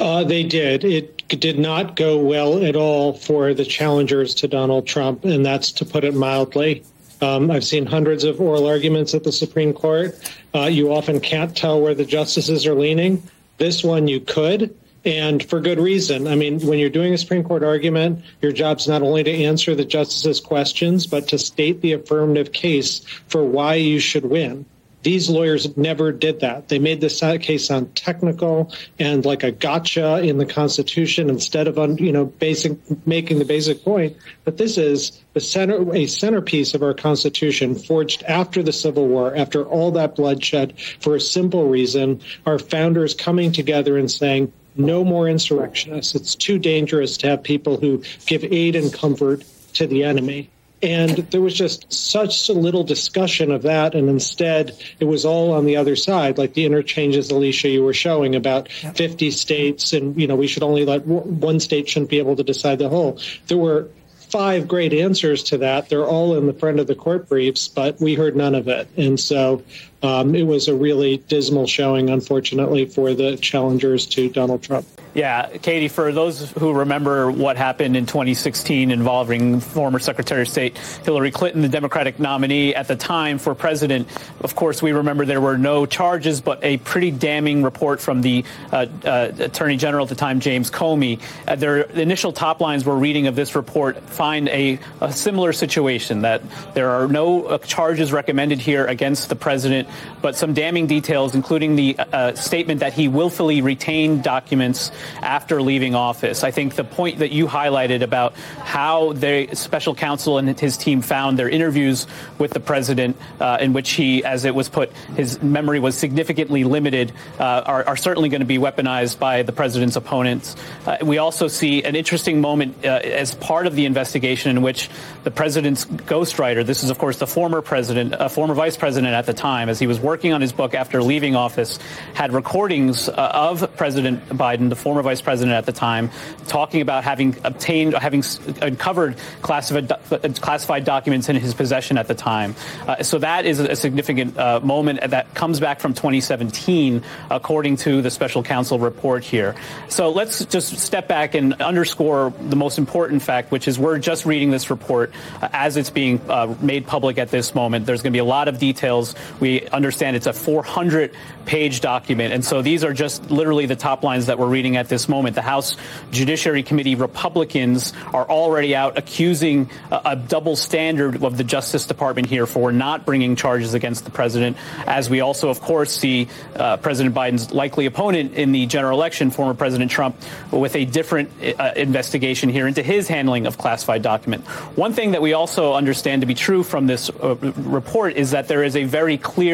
Uh, they did. It did not go well at all for the challengers to Donald Trump, and that's to put it mildly. Um, I've seen hundreds of oral arguments at the Supreme Court. Uh, you often can't tell where the justices are leaning. This one you could, and for good reason. I mean, when you're doing a Supreme Court argument, your job's not only to answer the justices' questions, but to state the affirmative case for why you should win. These lawyers never did that. They made this case sound technical and like a gotcha in the Constitution instead of, you know, basic making the basic point that this is the center, a centerpiece of our Constitution, forged after the Civil War, after all that bloodshed, for a simple reason: our founders coming together and saying, no more insurrectionists. It's too dangerous to have people who give aid and comfort to the enemy. And there was just such a little discussion of that. And instead, it was all on the other side, like the interchanges, Alicia, you were showing about yep. 50 states. And, you know, we should only let one state shouldn't be able to decide the whole. There were five great answers to that. They're all in the friend of the court briefs, but we heard none of it. And so um, it was a really dismal showing, unfortunately, for the challengers to Donald Trump. Yeah, Katie, for those who remember what happened in 2016 involving former Secretary of State Hillary Clinton, the Democratic nominee at the time for president, of course, we remember there were no charges, but a pretty damning report from the uh, uh, Attorney General at the time, James Comey. Uh, their initial top lines were reading of this report find a, a similar situation that there are no uh, charges recommended here against the president, but some damning details, including the uh, statement that he willfully retained documents after leaving office. I think the point that you highlighted about how the special counsel and his team found their interviews with the president, uh, in which he, as it was put, his memory was significantly limited, uh, are, are, certainly going to be weaponized by the president's opponents. Uh, we also see an interesting moment uh, as part of the investigation in which the president's ghostwriter, this is, of course, the former president, uh, former vice president at the time, as he was working on his book after leaving office, had recordings uh, of President Biden, the former vice president at the time, talking about having obtained, having uncovered classified, classified documents in his possession at the time. Uh, so that is a significant uh, moment that comes back from 2017, according to the special counsel report here. So let's just step back and underscore the most important fact, which is we're just reading this report uh, as it's being uh, made public at this moment. There's going to be a lot of details. We understand it's a 400 page document. And so these are just literally the top lines that we're reading at this moment. The House Judiciary Committee Republicans are already out accusing a, a double standard of the Justice Department here for not bringing charges against the president, as we also, of course, see uh, President Biden's likely opponent in the general election, former President Trump, with a different uh, investigation here into his handling of classified document. One thing that we also understand to be true from this uh, report is that there is a very clear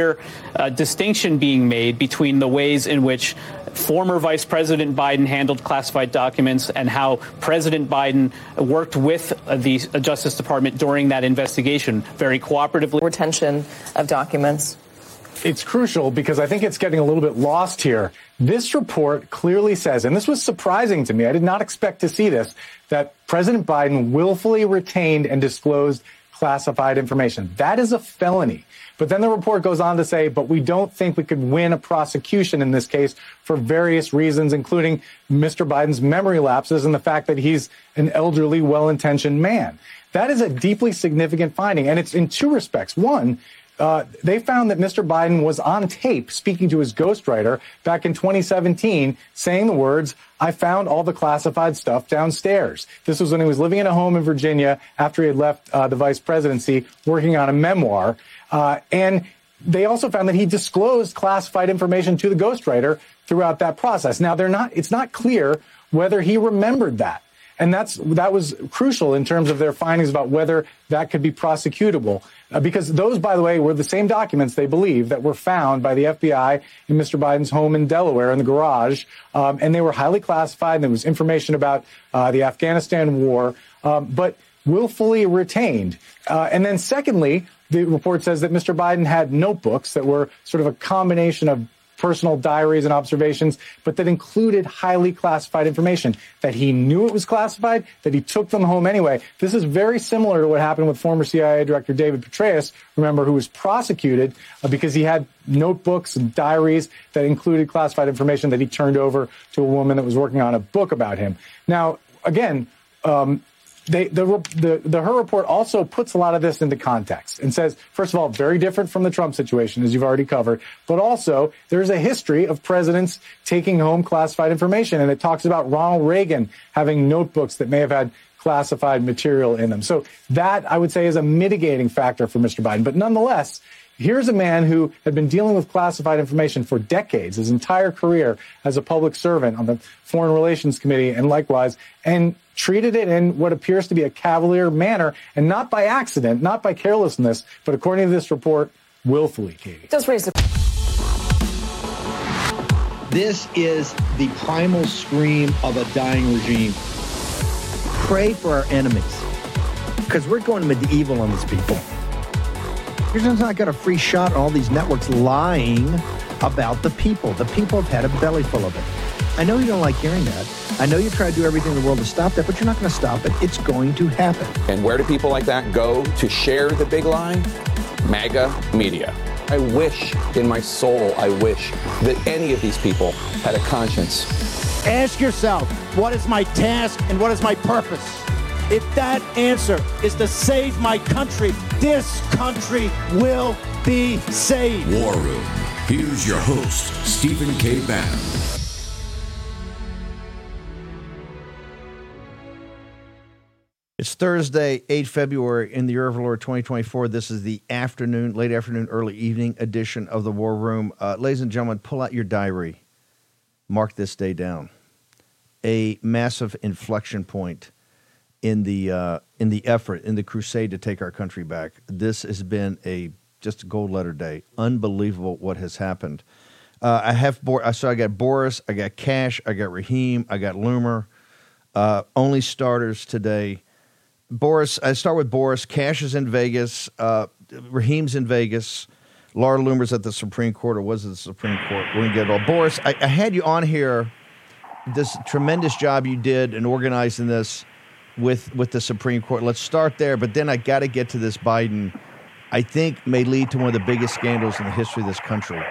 uh, distinction being made made between the ways in which former Vice President Biden handled classified documents and how President Biden worked with the Justice Department during that investigation very cooperatively. Retention of documents. It's crucial because I think it's getting a little bit lost here. This report clearly says, and this was surprising to me, I did not expect to see this, that President Biden willfully retained and disclosed classified information. That is a felony. But then the report goes on to say, but we don't think we could win a prosecution in this case for various reasons, including Mr. Biden's memory lapses and the fact that he's an elderly, well-intentioned man. That is a deeply significant finding, and it's in two respects. One, uh, they found that Mr. Biden was on tape speaking to his ghostwriter back in 2017, saying the words, I found all the classified stuff downstairs. This was when he was living in a home in Virginia after he had left uh, the vice presidency, working on a memoir. Uh, and they also found that he disclosed classified information to the ghostwriter throughout that process. Now, they're not, it's not clear whether he remembered that. And that's, that was crucial in terms of their findings about whether that could be prosecutable. Uh, because those, by the way, were the same documents they believe that were found by the FBI in Mr. Biden's home in Delaware in the garage. Um, and they were highly classified. And there was information about uh, the Afghanistan war, um, but willfully retained. Uh, and then secondly, the report says that Mr. Biden had notebooks that were sort of a combination of personal diaries and observations, but that included highly classified information that he knew it was classified, that he took them home anyway. This is very similar to what happened with former CIA Director David Petraeus, remember, who was prosecuted uh, because he had notebooks and diaries that included classified information that he turned over to a woman that was working on a book about him. Now, again, um, they, the, the, the, Hur report also puts a lot of this into context and says, first of all, very different from the Trump situation, as you've already covered, but also there's a history of presidents taking home classified information. And it talks about Ronald Reagan having notebooks that may have had classified material in them. So that I would say is a mitigating factor for Mr. Biden. But nonetheless, Here's a man who had been dealing with classified information for decades, his entire career as a public servant on the Foreign Relations Committee and likewise, and treated it in what appears to be a cavalier manner, and not by accident, not by carelessness, but according to this report, willfully, Katie. Just raise the. This is the primal scream of a dying regime. Pray for our enemies, because we're going medieval on these people. You're not got a free shot on all these networks lying about the people. The people have had a belly full of it. I know you don't like hearing that. I know you try to do everything in the world to stop that, but you're not going to stop it. It's going to happen. And where do people like that go to share the big lie? MAGA media. I wish in my soul, I wish that any of these people had a conscience. Ask yourself, what is my task and what is my purpose? If that answer is to save my country, this country will be saved. War Room. Here's your host, Stephen K. Bannon. It's Thursday, 8 February in the year of the Lord 2024. This is the afternoon, late afternoon, early evening edition of the War Room. Uh, ladies and gentlemen, pull out your diary. Mark this day down. A massive inflection point in the uh, in the effort in the crusade to take our country back. This has been a just a gold letter day. Unbelievable what has happened. Uh, I have so I saw I got Boris, I got Kash, I got Raheem, I got Loomer. Uh, only starters today. Boris, I start with Boris. Kash is in Vegas. Uh, Raheem's in Vegas. Laura Loomer's at the Supreme Court, or was it the Supreme Court? We're gonna get it all. Boris, I, I had you on here. This tremendous job you did in organizing this with with the Supreme Court. Let's start there, but then I got to get to this Biden. I think may lead to one of the biggest scandals in the history of this country.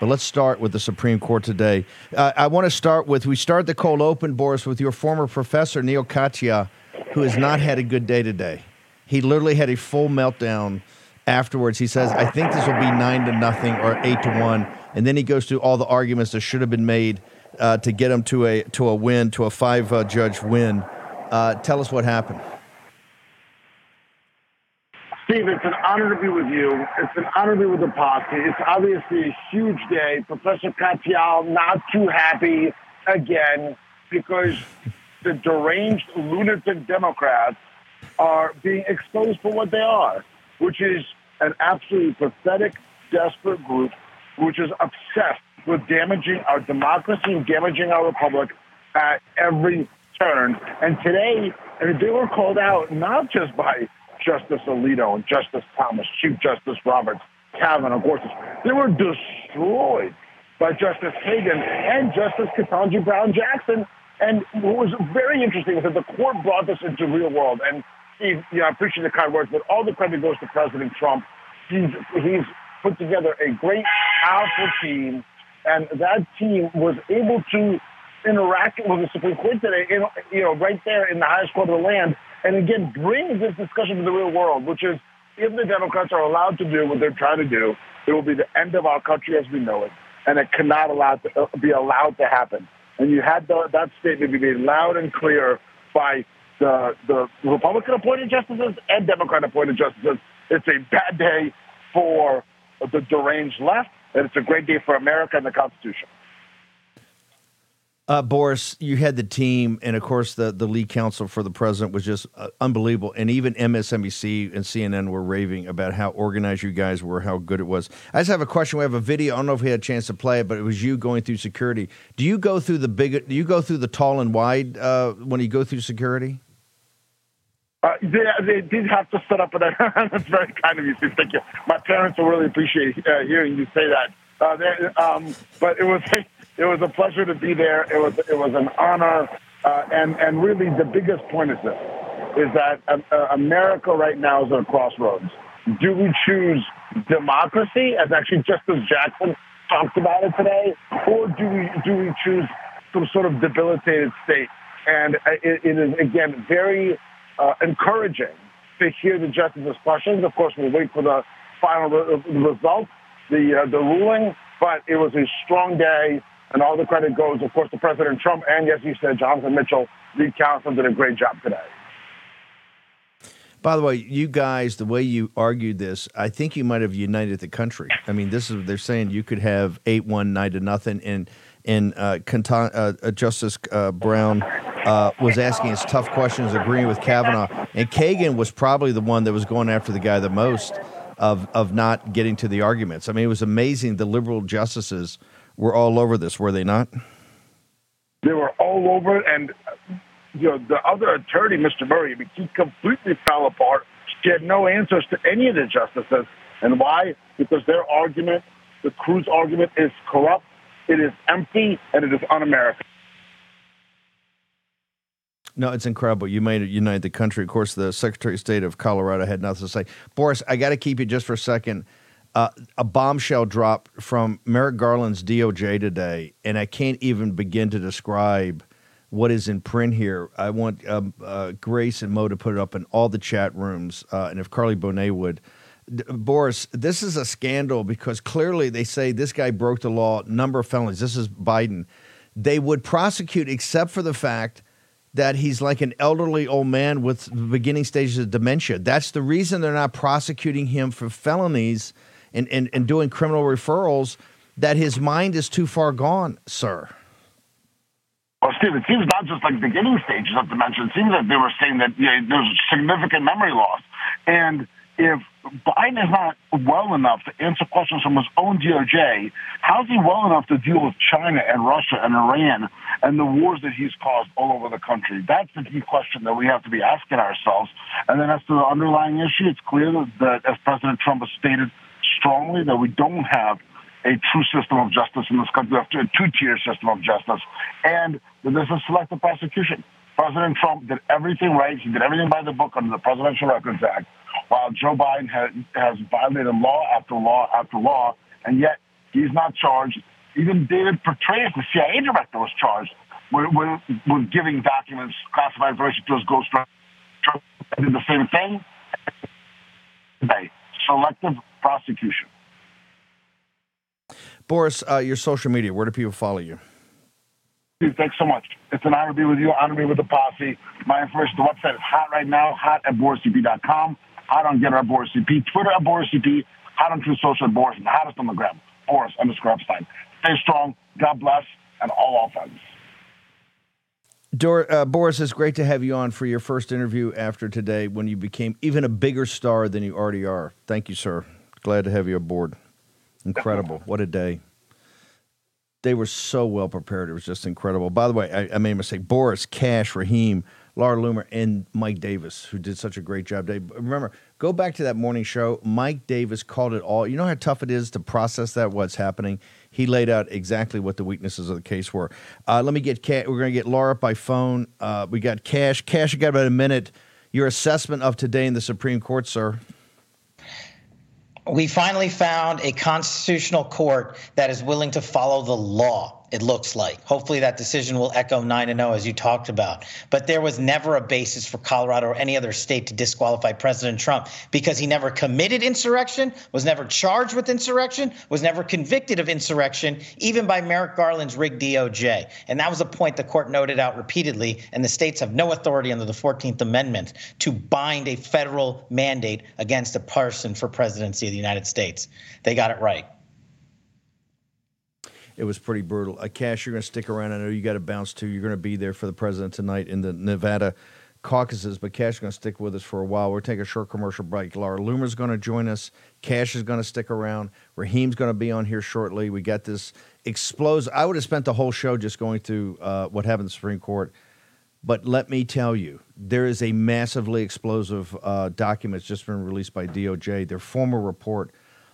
But let's start with the Supreme Court today. Uh, I want to start with we start the cold open, Boris, with your former professor Neil Katyal, who has not had a good day today. He literally had a full meltdown afterwards. He says, "I think this will be nine to nothing or eight to one," and then he goes through all the arguments that should have been made uh, to get him to a to a win, to a five uh, judge win. Uh, tell us what happened. Steve, it's an honor to be with you. It's an honor to be with the posse. It's obviously a huge day. Professor Katyal not too happy again because the deranged lunatic Democrats are being exposed for what they are, which is an absolutely pathetic, desperate group which is obsessed with damaging our democracy and damaging our republic at every And today, they were called out not just by Justice Alito and Justice Thomas, Chief Justice Roberts, Kavanaugh, Gorsuch. They were destroyed by Justice Kagan and Justice Ketanji Brown Jackson. And what was very interesting is that the court brought this into real world. And Steve, you know, I appreciate the kind words, but all the credit goes to President Trump. He's he's put together a great, powerful team, and that team was able to interacting with the Supreme Court today, in, you know, right there in the highest court of the land, and again brings this discussion to the real world, which is if the Democrats are allowed to do what they're trying to do, it will be the end of our country as we know it, and it cannot allow to, uh, be allowed to happen. And you had the, that statement be made loud and clear by the, the Republican appointed justices and Democrat appointed justices. It's a bad day for the deranged left, and it's a great day for America and the Constitution. Uh, Boris, you had the team, and of course, the, the lead counsel for the president was just uh, unbelievable. And even MSNBC and CNN were raving about how organized you guys were, how good it was. I just have a question. We have a video. I don't know if we had a chance to play it, but it was you going through security. Do you go through the big? Do you go through the tall and wide uh, when you go through security? Uh, they, they did have to set up, and that's very kind of you. Thank you. My parents will really appreciate uh, hearing you say that Uh, um, but it was it was a pleasure to be there. It was it was an honor, uh, and and really the biggest point is this: is that uh, uh, America right now is at a crossroads. Do we choose democracy, as actually Justice Jackson talked about it today, or do we do we choose some sort of debilitated state? And it, it is again very uh, encouraging to hear the justice's questions. Of course, we'll wait for the final re- result, the uh, the ruling. But it was a strong day, and all the credit goes, of course, to President Trump and, yes, you said, Jonathan Mitchell, lead counsel, did a great job today. By the way, you guys, the way you argued this, I think you might have united the country. I mean, this is what they're saying you could have eight one nine to nothing, and and uh, uh, uh, Justice uh, Brown uh, was asking us tough questions, agreeing with Kavanaugh, and Kagan was probably the one that was going after the guy the most of of not getting to the arguments. I mean, it was amazing. The liberal justices were all over this, were they not? They were all over, and you know, the other attorney, Mr. Murray, he completely fell apart. She had no answers to any of the justices. And why? Because their argument, the Crew's argument, is corrupt, it is empty, and it is un American. No, it's incredible. You made it unite the country. Of course, the Secretary of State of Colorado had nothing to say. Boris, I got to keep you just for a second. Uh, a bombshell dropped from Merrick Garland's DOJ today, and I can't even begin to describe what is in print here. I want um, uh, Grace and Mo to put it up in all the chat rooms, uh, and if Carly Bonet would. Boris, this is a scandal because clearly they say this guy broke the law, number of felonies. This is Biden. They would prosecute except for the fact that he's like an elderly old man with the beginning stages of dementia. That's the reason they're not prosecuting him for felonies and, and, and doing criminal referrals, that his mind is too far gone, sir. Well, Steve, it seems not just like beginning stages of dementia. It seems like they were saying that you know, there's significant memory loss. And if Biden is not well enough to answer questions from his own DOJ, how's he well enough to deal with China and Russia and Iran and the wars that he's caused all over the country? That's the key question that we have to be asking ourselves. And then as to the underlying issue, it's clear that, as President Trump has stated strongly, that we don't have a true system of justice in this country. We have a two-tier system of justice, and there's a selective prosecution. President Trump did everything right. He did everything by the book under the Presidential Records Act, while Joe Biden has, violated law after law after law, and yet he's not charged. Even David Petraeus, the CIA director, was charged with, with giving documents, classified information to his ghostwriter. Trump did the same thing. Selective prosecution. Boris, uh, your social media, where do people follow you? Steve, thanks so much. It's an honor to be with you, honor to be with the posse. My information, the website is hot right now, hot at boriscp.com, hot on GETTR at BorisCP, Twitter at BorisCP, hot on Truth Social at Boris, and the hottest on the gram, Boris underscore Epshteyn. Stay strong, God bless, and all offense. Dor- uh, Boris, it's great to have you on for your first interview after today when you became even a bigger star than you already are. Thank you, sir. Glad to have you aboard. Incredible. What a day. They were so well prepared. It was just incredible. By the way, I, I made a mistake. Boris, Kash, Raheem, Laura Loomer, and Mike Davis, who did such a great job. They, remember, go back to that morning show. Mike Davis called it all. You know how tough it is to process that, what's happening? He laid out exactly what the weaknesses of the case were. Uh, let me get Kash. We're going to get Laura by phone. Uh, we got Kash. Kash, you got about a minute. Your assessment of today in the Supreme Court, sir we finally found a constitutional court that is willing to follow the law it looks like. Hopefully, that decision will echo 9 0, as you talked about. But there was never a basis for Colorado or any other state to disqualify President Trump because he never committed insurrection, was never charged with insurrection, was never convicted of insurrection, even by Merrick Garland's rigged DOJ. And that was a point the court noted out repeatedly. And the states have no authority under the 14th Amendment to bind a federal mandate against a person for presidency of the United States. They got it right it was pretty brutal. Uh, Kash, you're going to stick around. I know you got to bounce too. You're going to be there for the president tonight in the Nevada caucuses, but Kash is going to stick with us for a while. We're taking a short commercial break. Laura Loomer's going to join us. Kash is going to stick around. Raheem's going to be on here shortly. We got this explosive. I would have spent the whole show just going through uh, what happened in the Supreme Court. But let me tell you, there is a massively explosive uh, document that's just been released by DOJ, their former report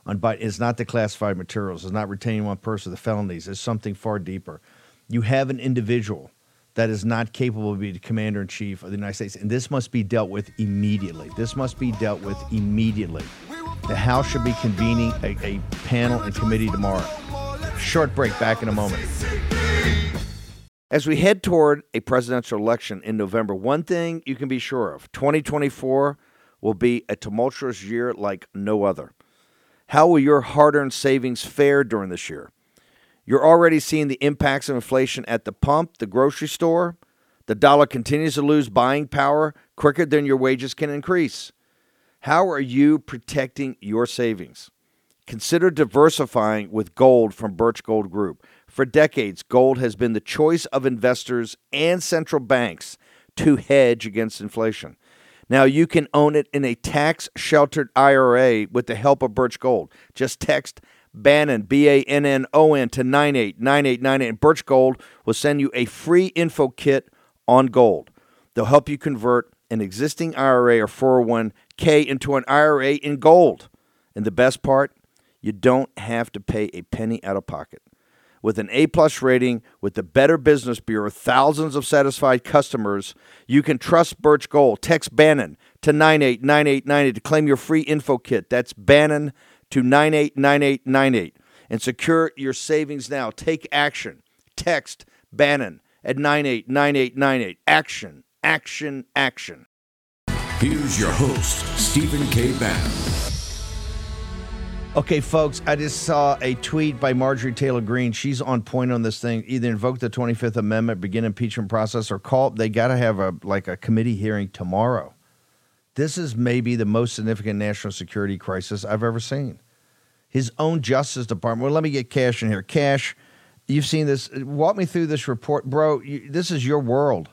on is not the classified materials, it's not retaining one person, the felonies, it's something far deeper. You have an individual that is not capable of being the commander in chief of the United States, and this must be dealt with immediately. This must be dealt with immediately. The House should be convening a, a panel and committee tomorrow. Short break, back in a moment. As we head toward a presidential election in November, one thing you can be sure of 2024 will be a tumultuous year like no other. How will your hard earned savings fare during this year? You're already seeing the impacts of inflation at the pump, the grocery store. The dollar continues to lose buying power quicker than your wages can increase. How are you protecting your savings? Consider diversifying with gold from Birch Gold Group. For decades, gold has been the choice of investors and central banks to hedge against inflation. Now you can own it in a tax sheltered IRA with the help of Birch Gold. Just text Bannon, B A N N O N, to 989898, and Birch Gold will send you a free info kit on gold. They'll help you convert an existing IRA or 401k into an IRA in gold. And the best part, you don't have to pay a penny out of pocket. With an A plus rating with the Better Business Bureau, thousands of satisfied customers, you can trust Birch Gold. Text Bannon to 989898 to claim your free info kit. That's Bannon to 989898 and secure your savings now. Take action. Text Bannon at 989898. Action, action, action. Here's your host, Stephen K. Bannon. Okay, folks, I just saw a tweet by Marjorie Taylor Greene. She's on point on this thing. Either invoke the 25th Amendment, begin impeachment process, or call. They got to have a like a committee hearing tomorrow. This is maybe the most significant national security crisis I've ever seen. His own Justice Department. Well, let me get Kash in here. Kash, you've seen this. Walk me through this report, bro. You, this is your world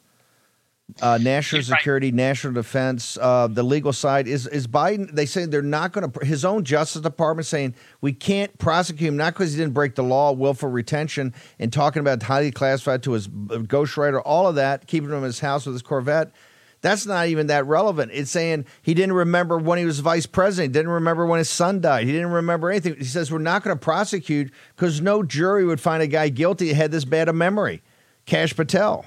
uh, national security, national defense, uh, the legal side is is Biden. They say they're not going to. His own Justice Department saying we can't prosecute him not because he didn't break the law, willful retention, and talking about highly classified to his ghostwriter, all of that, keeping him in his house with his Corvette. That's not even that relevant. It's saying he didn't remember when he was vice president, didn't remember when his son died, he didn't remember anything. He says we're not going to prosecute because no jury would find a guy guilty that had this bad a memory. Kash Patel.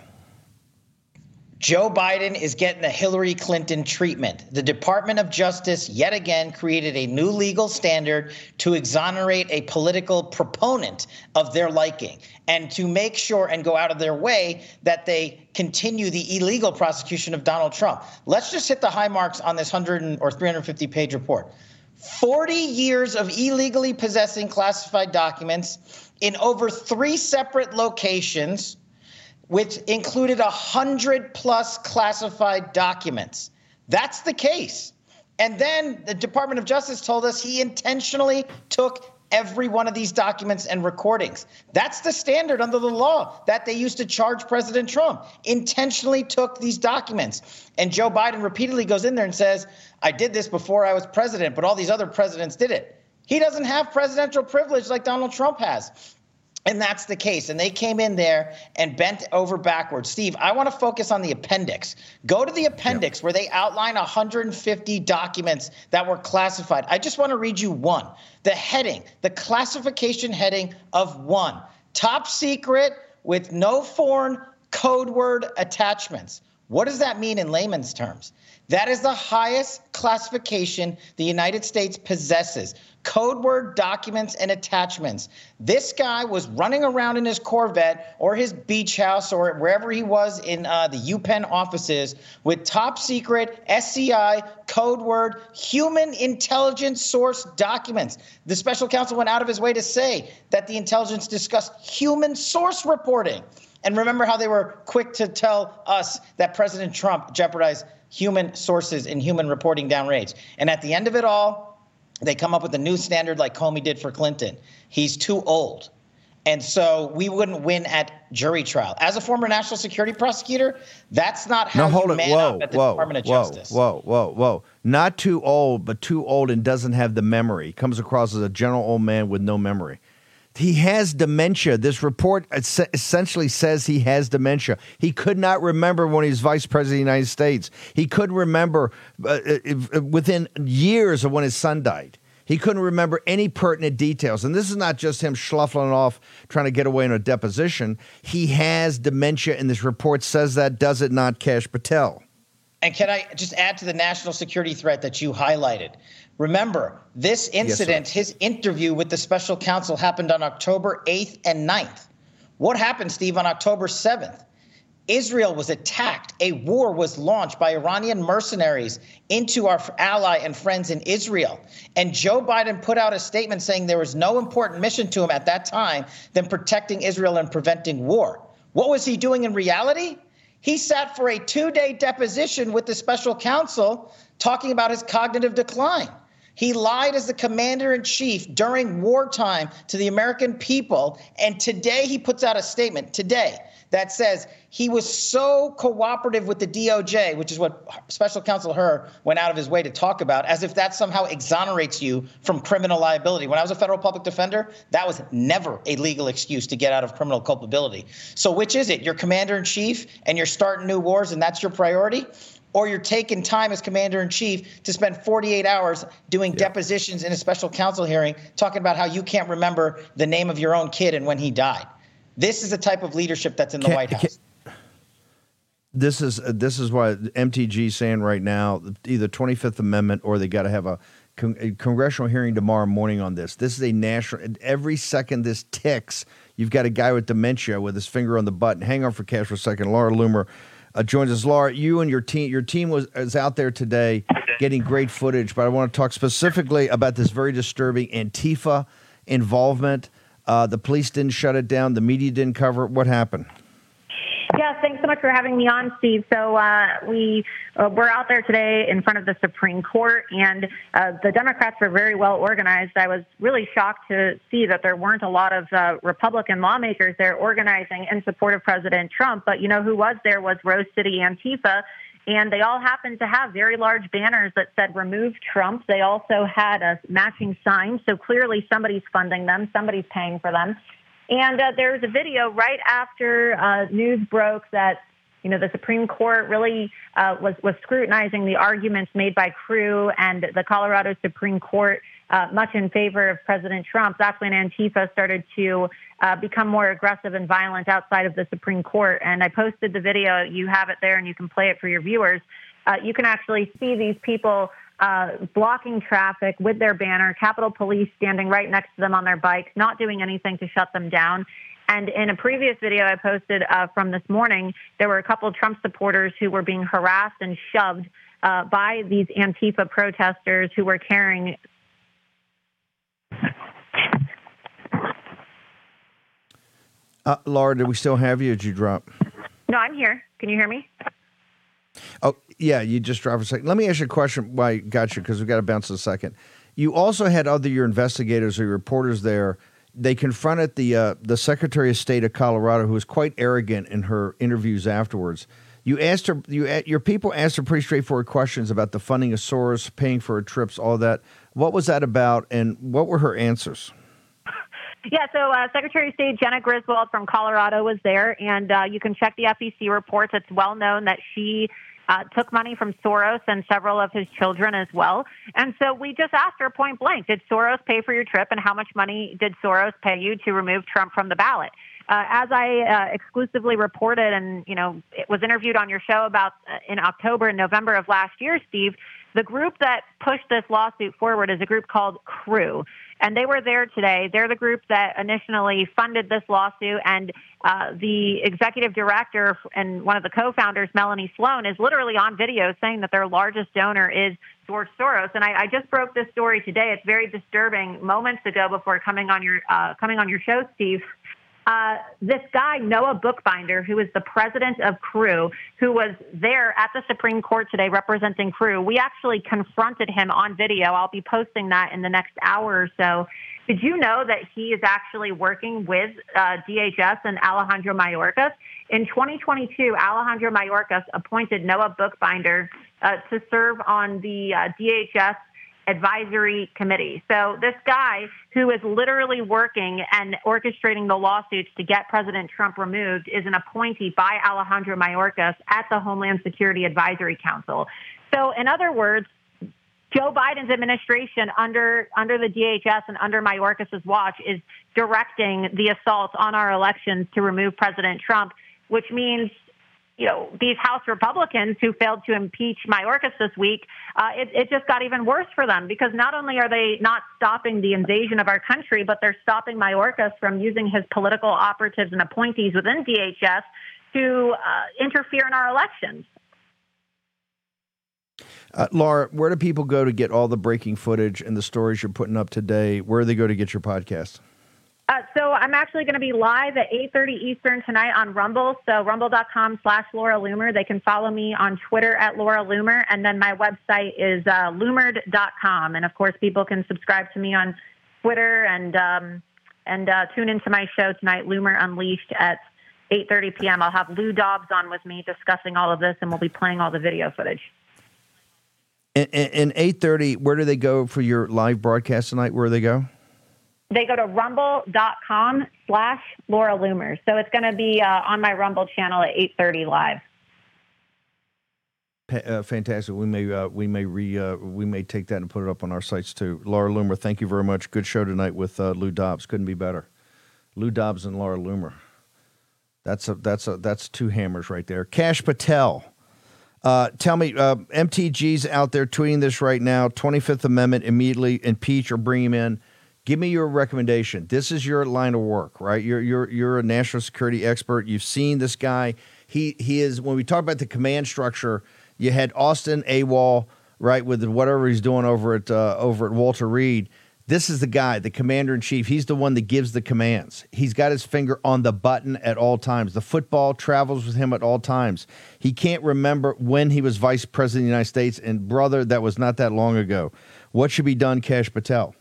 Joe Biden is getting the Hillary Clinton treatment. The Department of Justice yet again created a new legal standard to exonerate a political proponent of their liking and to make sure and go out of their way that they continue the illegal prosecution of Donald Trump. Let's just hit the high marks on this 100 or 350 page report. 40 years of illegally possessing classified documents in over three separate locations which included 100 plus classified documents. That's the case. And then the Department of Justice told us he intentionally took every one of these documents and recordings. That's the standard under the law that they used to charge President Trump. Intentionally took these documents. And Joe Biden repeatedly goes in there and says, I did this before I was president, but all these other presidents did it. He doesn't have presidential privilege like Donald Trump has. And that's the case. And they came in there and bent over backwards. Steve, I want to focus on the appendix. Go to the appendix where they outline 150 documents that were classified. I just want to read you one. The heading, the classification heading of one top secret with no foreign code word attachments. What does that mean in layman's terms? That is the highest classification the United States possesses code word documents and attachments. This guy was running around in his Corvette or his beach house or wherever he was in uh, the UPenn offices with top secret SCI code word human intelligence source documents. The special counsel went out of his way to say that the intelligence discussed human source reporting. And remember how they were quick to tell us that President Trump jeopardized human sources in human reporting down raids. And at the end of it all, they come up with a new standard like Comey did for Clinton. He's too old. And so we wouldn't win at jury trial. As a former national security prosecutor, that's not how no, hold you it. man whoa, up at the whoa, Department of whoa, Justice. Whoa, whoa, whoa. Not too old, but too old and doesn't have the memory. Comes across as a general old man with no memory. He has dementia. This report essentially says he has dementia. He could not remember when he was vice president of the United States. He couldn't remember uh, uh, within years of when his son died. He couldn't remember any pertinent details. And this is not just him schluffling off trying to get away in a deposition. He has dementia, and this report says that, does it not, Kash Patel? And can I just add to the national security threat that you highlighted? Remember, this incident, yes, his interview with the special counsel happened on October 8th and 9th. What happened, Steve, on October 7th? Israel was attacked. A war was launched by Iranian mercenaries into our ally and friends in Israel. And Joe Biden put out a statement saying there was no important mission to him at that time than protecting Israel and preventing war. What was he doing in reality? He sat for a two day deposition with the special counsel talking about his cognitive decline. He lied as the commander in chief during wartime to the American people. And today he puts out a statement today that says he was so cooperative with the DOJ, which is what special counsel Hur went out of his way to talk about, as if that somehow exonerates you from criminal liability. When I was a federal public defender, that was never a legal excuse to get out of criminal culpability. So which is it? You're commander in chief and you're starting new wars and that's your priority? Or you're taking time as commander in chief to spend 48 hours doing yeah. depositions in a special counsel hearing, talking about how you can't remember the name of your own kid and when he died. This is the type of leadership that's in the can, White House. Can, this is uh, this is why MTG saying right now either 25th Amendment or they got to have a, con- a, congressional hearing tomorrow morning on this. This is a national. Every second this ticks, you've got a guy with dementia with his finger on the button. Hang on for Kash for a second. Laura Loomer uh, joins us. Laura, you and your team, your team was is out there today getting great footage, but I want to talk specifically about this very disturbing Antifa involvement. Uh, the police didn't shut it down. The media didn't cover it. What happened? Yeah, thanks so much for having me on, Steve. So uh, we uh, we're out there today in front of the Supreme Court, and uh, the Democrats were very well organized. I was really shocked to see that there weren't a lot of uh, Republican lawmakers there organizing in support of President Trump. But you know who was there was Rose City Antifa, and they all happened to have very large banners that said remove Trump. They also had a matching sign, so clearly somebody's funding them, somebody's paying for them. And uh, there was a video right after uh, news broke that you know the Supreme Court really uh, was was scrutinizing the arguments made by Crew and the Colorado Supreme Court uh, much in favor of President Trump. That's when Antifa started to uh, become more aggressive and violent outside of the Supreme Court. And I posted the video. You have it there, and you can play it for your viewers. Uh, you can actually see these people uh, blocking traffic with their banner, Capitol Police standing right next to them on their bikes, not doing anything to shut them down. And in a previous video I posted uh, from this morning, there were a couple of Trump supporters who were being harassed and shoved uh, by these Antifa protesters who were carrying Uh, Laura, do we still have you? Did you drop? No, I'm here. Can you hear me? Yeah, you just dropped a second. Let me ask you a question. Why got you because we've got to bounce a second. You also had other your investigators or your reporters there. They confronted the uh, the Secretary of State of Colorado, who was quite arrogant in her interviews afterwards. You asked her, you your people asked her pretty straightforward questions about the funding of Soros, paying for her trips, all that. What was that about, and what were her answers? Yeah, so uh, Secretary of State Jena Griswold from Colorado was there, and uh, you can check the FEC reports. It's well known that she uh, took money from Soros and several of his children as well. And so we just asked her point blank Did Soros pay for your trip, and how much money did Soros pay you to remove Trump from the ballot? Uh, as I uh, exclusively reported and you know it was interviewed on your show about uh, in October and November of last year, Steve, the group that pushed this lawsuit forward is a group called Crew. And they were there today. They're the group that initially funded this lawsuit. And uh, the executive director and one of the co founders, Melanie Sloan, is literally on video saying that their largest donor is George Soros. And I, I just broke this story today. It's very disturbing. Moments ago, before coming on your uh, coming on your show, Steve, uh, this guy, Noah Bookbinder, who is the president of Crew, who was there at the Supreme Court today representing Crew, we actually confronted him on video. I'll be posting that in the next hour or so. Did you know that he is actually working with uh, DHS and Alejandro Mayorkas? In 2022, Alejandro Mayorkas appointed Noah Bookbinder uh, to serve on the uh, DHS advisory committee. So this guy who is literally working and orchestrating the lawsuits to get President Trump removed is an appointee by Alejandro Mayorkas at the Homeland Security Advisory Council. So in other words, Joe Biden's administration under under the DHS and under Mayorkas's watch is directing the assault on our elections to remove President Trump, which means you know, these House Republicans who failed to impeach Mayorkas this week, uh, it, it just got even worse for them because not only are they not stopping the invasion of our country, but they're stopping Mayorkas from using his political operatives and appointees within DHS to uh, interfere in our elections. Uh, Laura, where do people go to get all the breaking footage and the stories you're putting up today? Where do they go to get your podcast? Uh, so I'm actually going to be live at 8:30 Eastern tonight on Rumble. So rumble.com/slash Laura Loomer. They can follow me on Twitter at Laura Loomer, and then my website is uh, loomered.com. And of course, people can subscribe to me on Twitter and um, and uh, tune into my show tonight, Loomer Unleashed, at 8:30 p.m. I'll have Lou Dobbs on with me discussing all of this, and we'll be playing all the video footage. And, and 8:30, where do they go for your live broadcast tonight? Where do they go? They go to rumble.com slash Laura Loomer. So it's going to be uh, on my Rumble channel at 8.30 live. Uh, fantastic. We may uh, we may re uh, we may take that and put it up on our sites too. Laura Loomer, thank you very much. Good show tonight with uh, Lou Dobbs. Couldn't be better. Lou Dobbs and Laura Loomer. That's a that's a that's two hammers right there. Kash Patel. Uh, tell me, uh, MTG's out there tweeting this right now. Twenty Fifth Amendment immediately impeach or bring him in. Give me your recommendation. This is your line of work, right? You're you're you're a national security expert. You've seen this guy. He he is when we talk about the command structure. You had Austin AWOL, right, with whatever he's doing over at uh, over at Walter Reed. This is the guy, the commander in chief. He's the one that gives the commands. He's got his finger on the button at all times. The football travels with him at all times. He can't remember when he was vice president of the United States. And brother, that was not that long ago. What should be done, Kash Patel?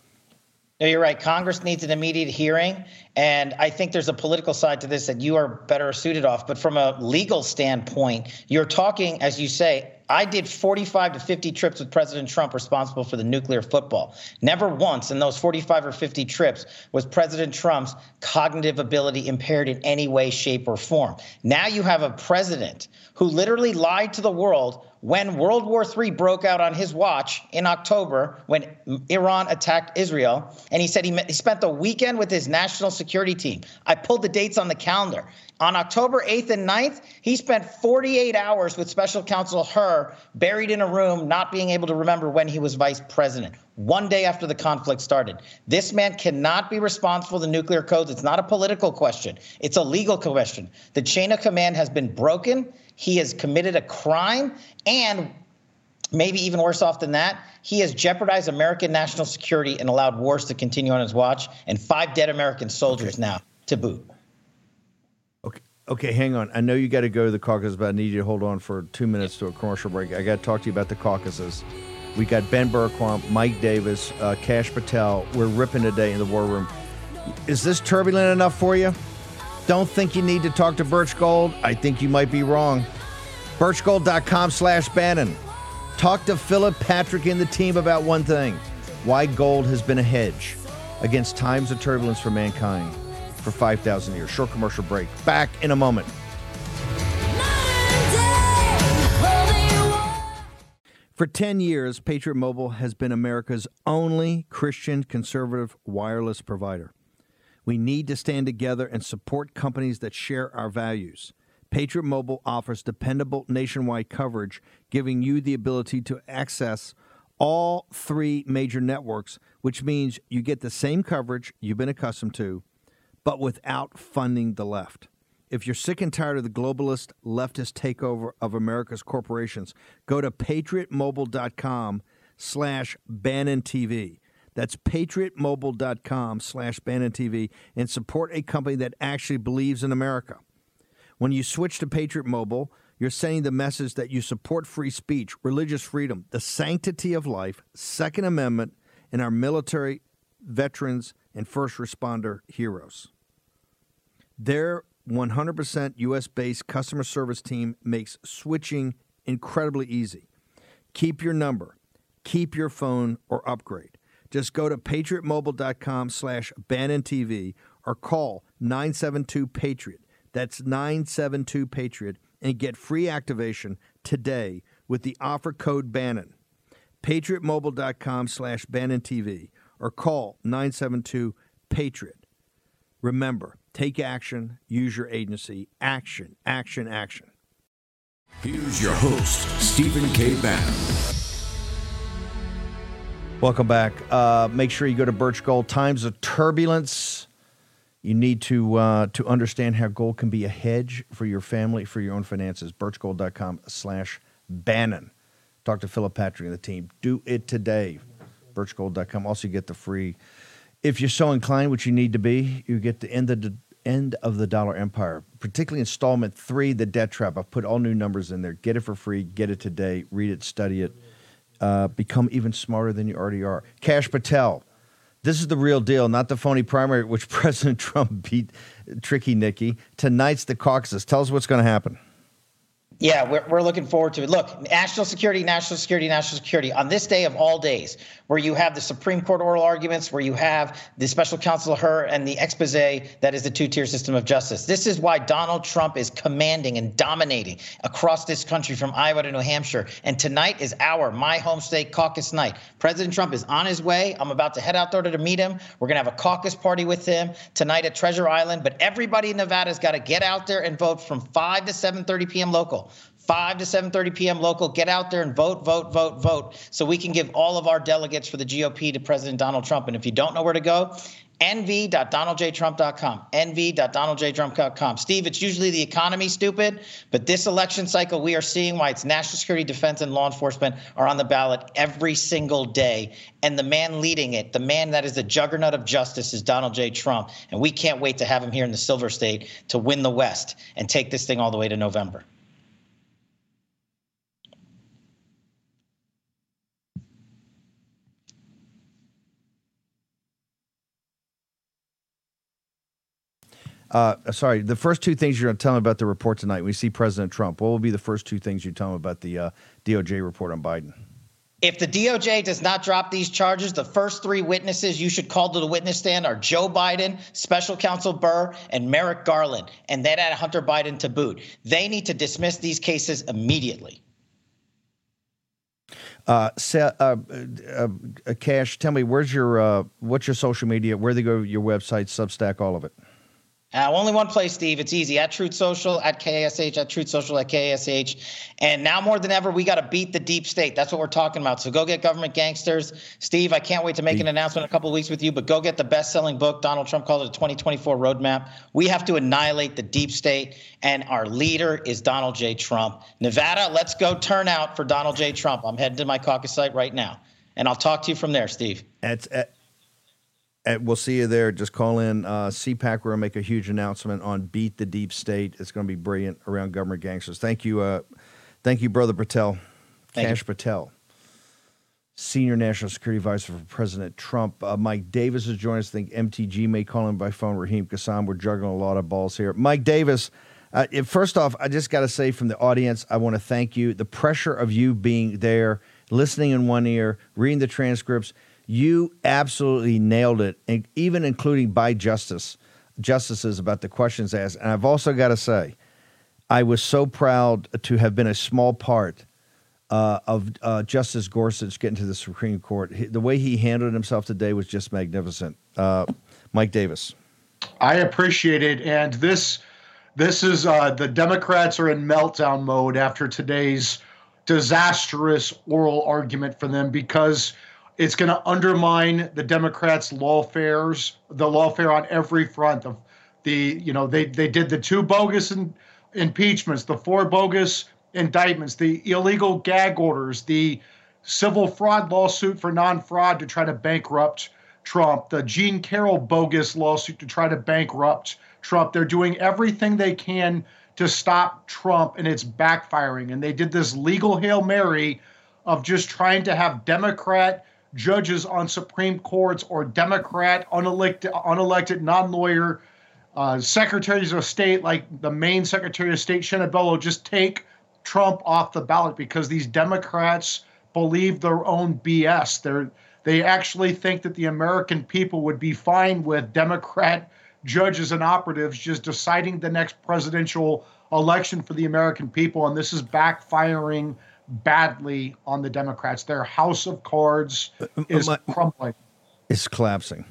No, you're right. Congress needs an immediate hearing. And I think there's a political side to this that you are better suited off. But from a legal standpoint, you're talking, as you say, I did 45 to 50 trips with President Trump responsible for the nuclear football. Never once in those 45 or 50 trips was President Trump's cognitive ability impaired in any way, shape, or form. Now you have a president who literally lied to the world when World War III broke out on his watch in October, when Iran attacked Israel, and he said he, he, spent the weekend with his national security team. I pulled the dates on the calendar. On October 8th and 9th, he spent 48 hours with special counsel Hur, buried in a room, not being able to remember when he was vice president. One day after the conflict started. This man cannot be responsible for the nuclear codes. It's not a political question, it's a legal question. The chain of command has been broken. He has committed a crime, and maybe even worse off than that, he has jeopardized American national security and allowed wars to continue on his watch, and five dead American soldiers okay. now to boot. Okay, okay, hang on. I know you got to go to the caucus, but I need you to hold on for two minutes to a commercial break. I got to talk to you about the caucuses. We got Ben Bergquam, Mike Davis, uh, Kash Patel. We're ripping today in the war room. Is this turbulent enough for you? Don't think you need to talk to Birch Gold? I think you might be wrong. Birchgold.com slash Bannon. Talk to Philip Patrick and the team about one thing why gold has been a hedge against times of turbulence for mankind for 5,000 years. Short commercial break. Back in a moment. For 10 years, Patriot Mobile has been America's only Christian conservative wireless provider. We need to stand together and support companies that share our values. Patriot Mobile offers dependable nationwide coverage, giving you the ability to access all three major networks, which means you get the same coverage you've been accustomed to, but without funding the left. If you're sick and tired of the globalist leftist takeover of America's corporations, go to patriotmobile.com slash Bannon TV. That's patriotmobile.com slash Bannon TV and support a company that actually believes in America. When you switch to Patriot Mobile, you're sending the message that you support free speech, religious freedom, the sanctity of life, Second Amendment, and our military, veterans, and first responder heroes. Their 100% US based customer service team makes switching incredibly easy. Keep your number, keep your phone, or upgrade. Just go to patriotmobile.com slash Bannon TV or call 972 Patriot. That's 972 Patriot and get free activation today with the offer code Bannon. patriotmobile.com slash Bannon TV or call 972 Patriot. Remember, take action, use your agency. Action, action, action. Here's your host, Stephen K. Bannon. Welcome back. Uh, make sure you go to Birch Gold. Times of turbulence. You need to uh, to understand how gold can be a hedge for your family, for your own finances. Birchgold.com slash Bannon. Talk to Philip Patrick and the team. Do it today. Birchgold.com. Also, get the free. If you're so inclined, which you need to be, you get the end of the end of the dollar empire, particularly installment three, the debt trap. I've put all new numbers in there. Get it for free. Get it today. Read it. Study it. Uh, become even smarter than you already are. Kash Patel. This is the real deal, not the phony primary, which President Trump beat Tricky Nikki. Tonight's the caucuses. Tell us what's going to happen. Yeah, we're, we're looking forward to it. Look, national security, national security, national security. On this day of all days, where you have the Supreme Court oral arguments, where you have the special counsel Hur and the expose that is the two tier system of justice. This is why Donald Trump is commanding and dominating across this country from Iowa to New Hampshire. And tonight is our, my home state caucus night. President Trump is on his way. I'm about to head out there to meet him. We're going to have a caucus party with him tonight at Treasure Island. But everybody in Nevada's got to get out there and vote from 5 to 7.30 p.m. local. 5 to 7:30 p.m. local. Get out there and vote, vote, vote, vote, so we can give all of our delegates for the GOP to President Donald Trump. And if you don't know where to go, nv.donaldjtrump.com. nv.donaldjtrump.com. Steve, it's usually the economy, stupid, but this election cycle, we are seeing why it's national security, defense, and law enforcement are on the ballot every single day. And the man leading it, the man that is the juggernaut of justice, is Donald J. Trump. And we can't wait to have him here in the Silver State to win the West and take this thing all the way to November. Uh, sorry, the first two things you're going to tell me about the report tonight. We see President Trump. What will be the first two things you tell him about the uh, DOJ report on Biden? If the DOJ does not drop these charges, the first three witnesses you should call to the witness stand are Joe Biden, Special Counsel Hur, and Merrick Garland, and then add Hunter Biden to boot. They need to dismiss these cases immediately. Uh, uh, uh, uh, Kash, tell me where's your uh, what's your social media? Where they go? Your website, Substack, all of it. Uh, only one place, Steve. It's easy at Truth Social, at KSH, at Truth Social, at KSH. And now more than ever, we got to beat the deep state. That's what we're talking about. So go get government gangsters. Steve, I can't wait to make an announcement in a couple of weeks with you, but go get the best selling book. Donald Trump called it a 2024 roadmap. We have to annihilate the deep state, and our leader is Donald J. Trump. Nevada, let's go turn out for Donald J. Trump. I'm heading to my caucus site right now. And I'll talk to you from there, Steve. It's, uh, we'll see you there. Just call in. Uh, CPAC, we're going to make a huge announcement on Beat the Deep State. It's going to be brilliant around government gangsters. Thank you. Uh, thank you, Brother Patel. Thank Kash you. Patel, Senior National Security Advisor for President Trump. Uh, Mike Davis is joining us. I think MTG may call him by phone. Raheem Kassam, we're juggling a lot of balls here. Mike Davis, uh, first off, I just got to say from the audience, I want to thank you. The pressure of you being there, listening in one ear, reading the transcripts – you absolutely nailed it, and even including by justice justices about the questions asked. And I've also got to say, I was so proud to have been a small part uh, of uh, Justice Gorsuch getting to the Supreme Court. The way he handled himself today was just magnificent. Uh, Mike Davis. I appreciate it, and this this is uh, the Democrats are in meltdown mode after today's disastrous oral argument for them because it's going to undermine the Democrats' lawfares, the lawfare on every front of the, you know, they, they did the two bogus in, impeachments, the four bogus indictments, the illegal gag orders, the civil fraud lawsuit for non fraud to try to bankrupt Trump, the Jean Carroll bogus lawsuit to try to bankrupt Trump. They're doing everything they can to stop Trump, and it's backfiring. And they did this legal Hail Mary of just trying to have Democrat judges on Supreme Courts or Democrat, unelected, unelected non-lawyer uh, secretaries of state, like the Maine Secretary of State Shenna Bellows, just take Trump off the ballot because these Democrats believe their own BS. They're they actually think that the American people would be fine with Democrat judges and operatives just deciding the next presidential election for the American people, and this is backfiring badly on the Democrats. Their house of cards is My, crumbling. It's collapsing.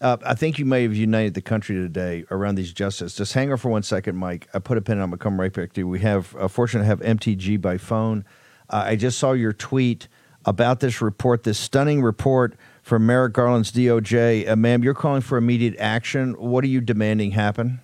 Uh, I think you may have united the country today around these justices. Just hang on for one second, Mike. I put a pin. I'm gonna come right back to you. We have uh, fortunate to have MTG by phone. Uh, I just saw your tweet about this report, this stunning report from Merrick Garland's DOJ. Uh, ma'am, you're calling for immediate action. What are you demanding happen?